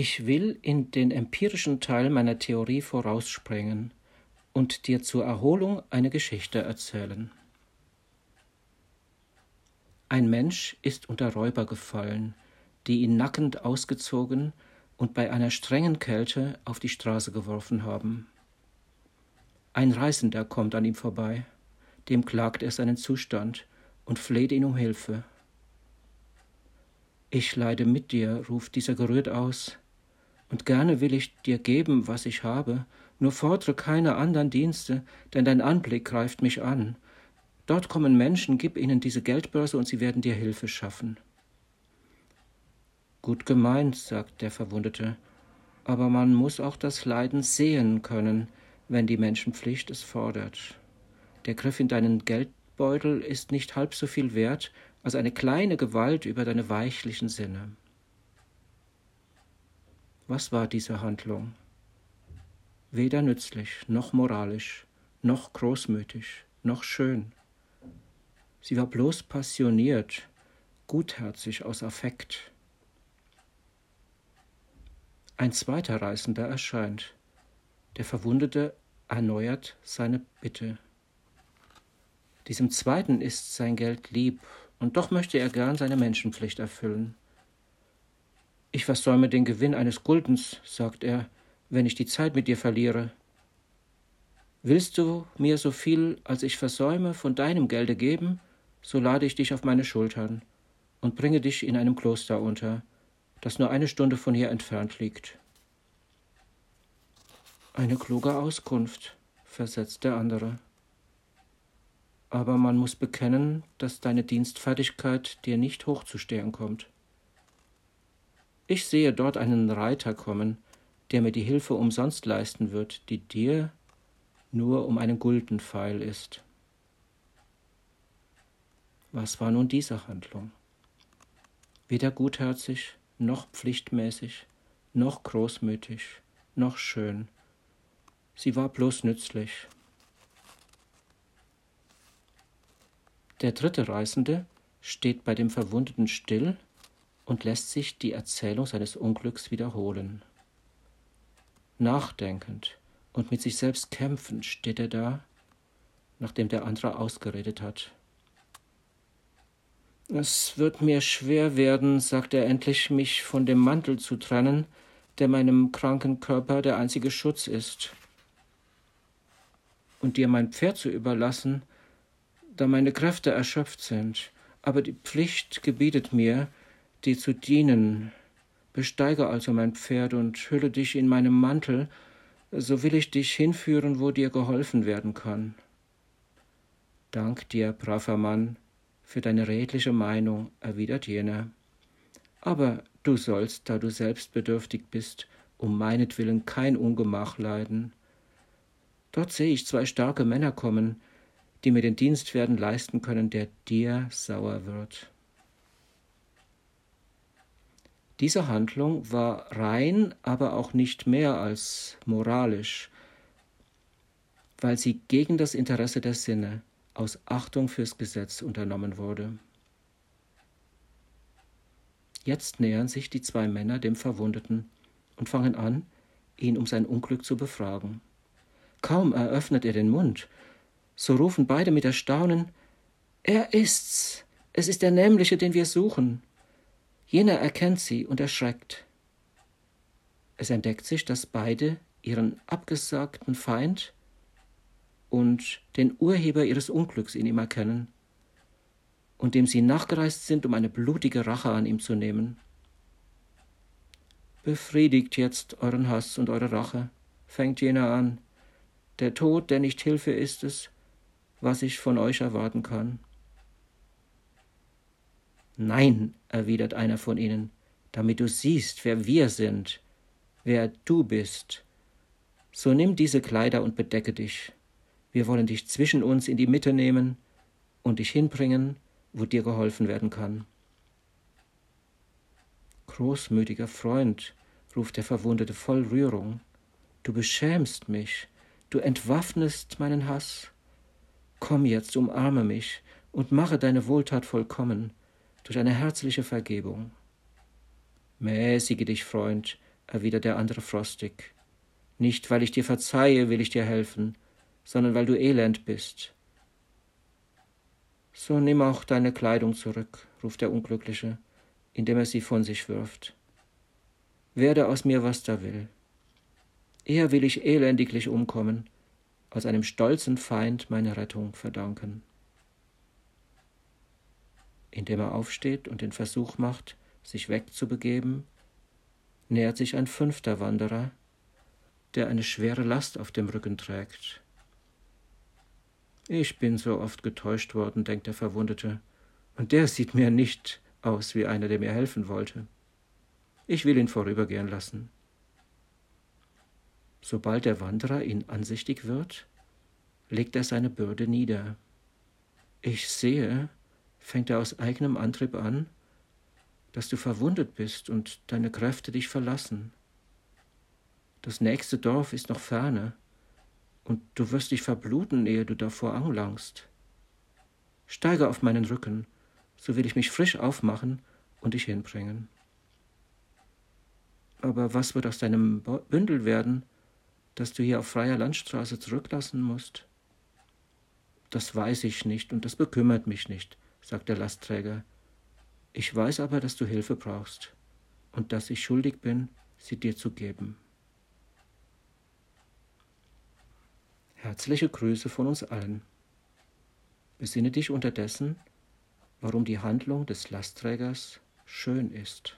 Ich will in den empirischen Teil meiner Theorie vorausspringen und dir zur Erholung eine Geschichte erzählen. Ein Mensch ist unter Räuber gefallen, die ihn nackend ausgezogen und bei einer strengen Kälte auf die Straße geworfen haben. Ein Reisender kommt an ihm vorbei, dem klagt er seinen Zustand und fleht ihn um Hilfe. Ich leide mit dir, ruft dieser gerührt aus, und gerne will ich dir geben, was ich habe, nur fordre keine andern Dienste, denn dein Anblick greift mich an. Dort kommen Menschen, gib ihnen diese Geldbörse und sie werden dir Hilfe schaffen. Gut gemeint, sagt der Verwundete, aber man muss auch das Leiden sehen können, wenn die Menschenpflicht es fordert. Der Griff in deinen Geldbeutel ist nicht halb so viel wert als eine kleine Gewalt über deine weichlichen Sinne. Was war diese Handlung? Weder nützlich, noch moralisch, noch großmütig, noch schön. Sie war bloß passioniert, gutherzig aus Affekt. Ein zweiter Reisender erscheint. Der Verwundete erneuert seine Bitte. Diesem zweiten ist sein Geld lieb, und doch möchte er gern seine Menschenpflicht erfüllen. Ich versäume den Gewinn eines Guldens, sagt er, wenn ich die Zeit mit dir verliere. Willst du mir so viel, als ich versäume, von deinem Gelde geben, so lade ich dich auf meine Schultern und bringe dich in einem Kloster unter, das nur eine Stunde von hier entfernt liegt. Eine kluge Auskunft, versetzt der andere. Aber man muss bekennen, dass deine Dienstfertigkeit dir nicht hochzustehen kommt. Ich sehe dort einen Reiter kommen, der mir die Hilfe umsonst leisten wird, die dir nur um einen Guldenpfeil ist. Was war nun diese Handlung? Weder gutherzig, noch pflichtmäßig, noch großmütig, noch schön. Sie war bloß nützlich. Der dritte Reisende steht bei dem Verwundeten still und lässt sich die Erzählung seines Unglücks wiederholen. Nachdenkend und mit sich selbst kämpfend steht er da, nachdem der andere ausgeredet hat. Es wird mir schwer werden, sagt er endlich, mich von dem Mantel zu trennen, der meinem kranken Körper der einzige Schutz ist. Und dir mein Pferd zu überlassen, da meine Kräfte erschöpft sind. Aber die Pflicht gebietet mir, dir zu dienen. Besteige also mein Pferd und hülle dich in meinem Mantel, so will ich dich hinführen, wo dir geholfen werden kann. Dank dir, braver Mann, für deine redliche Meinung, erwidert jener. Aber du sollst, da du selbst bedürftig bist, um meinetwillen kein Ungemach leiden. Dort sehe ich zwei starke Männer kommen, die mir den Dienst werden leisten können, der dir sauer wird. Diese Handlung war rein, aber auch nicht mehr als moralisch, weil sie gegen das Interesse der Sinne, aus Achtung fürs Gesetz unternommen wurde. Jetzt nähern sich die zwei Männer dem Verwundeten und fangen an, ihn um sein Unglück zu befragen. Kaum eröffnet er den Mund, so rufen beide mit Erstaunen Er ist's. Es ist der Nämliche, den wir suchen. Jener erkennt sie und erschreckt. Es entdeckt sich, dass beide ihren abgesagten Feind und den Urheber ihres Unglücks in ihm erkennen und dem sie nachgereist sind, um eine blutige Rache an ihm zu nehmen. Befriedigt jetzt euren Hass und eure Rache, fängt jener an. Der Tod, der nicht Hilfe ist es, was ich von euch erwarten kann. Nein, erwidert einer von ihnen, damit du siehst, wer wir sind, wer du bist. So nimm diese Kleider und bedecke dich. Wir wollen dich zwischen uns in die Mitte nehmen und dich hinbringen, wo dir geholfen werden kann. Großmütiger Freund, ruft der Verwundete voll Rührung, du beschämst mich, du entwaffnest meinen Hass. Komm jetzt, umarme mich und mache deine Wohltat vollkommen durch eine herzliche Vergebung. Mäßige dich, Freund, erwidert der andere frostig. Nicht, weil ich dir verzeihe, will ich dir helfen, sondern weil du elend bist. So nimm auch deine Kleidung zurück, ruft der Unglückliche, indem er sie von sich wirft. Werde aus mir, was da will. Eher will ich elendiglich umkommen, als einem stolzen Feind meine Rettung verdanken. Indem er aufsteht und den Versuch macht, sich wegzubegeben, nähert sich ein fünfter Wanderer, der eine schwere Last auf dem Rücken trägt. Ich bin so oft getäuscht worden, denkt der Verwundete, und der sieht mir nicht aus wie einer, der mir helfen wollte. Ich will ihn vorübergehen lassen. Sobald der Wanderer ihn ansichtig wird, legt er seine Bürde nieder. Ich sehe, fängt er aus eigenem Antrieb an, dass du verwundet bist und deine Kräfte dich verlassen. Das nächste Dorf ist noch ferne, und du wirst dich verbluten, ehe du davor anlangst. Steige auf meinen Rücken, so will ich mich frisch aufmachen und dich hinbringen. Aber was wird aus deinem Bündel werden, das du hier auf freier Landstraße zurücklassen musst? Das weiß ich nicht und das bekümmert mich nicht, sagt der Lastträger. Ich weiß aber, dass du Hilfe brauchst und dass ich schuldig bin, sie dir zu geben. Herzliche Grüße von uns allen. Besinne dich unterdessen, warum die Handlung des Lastträgers schön ist.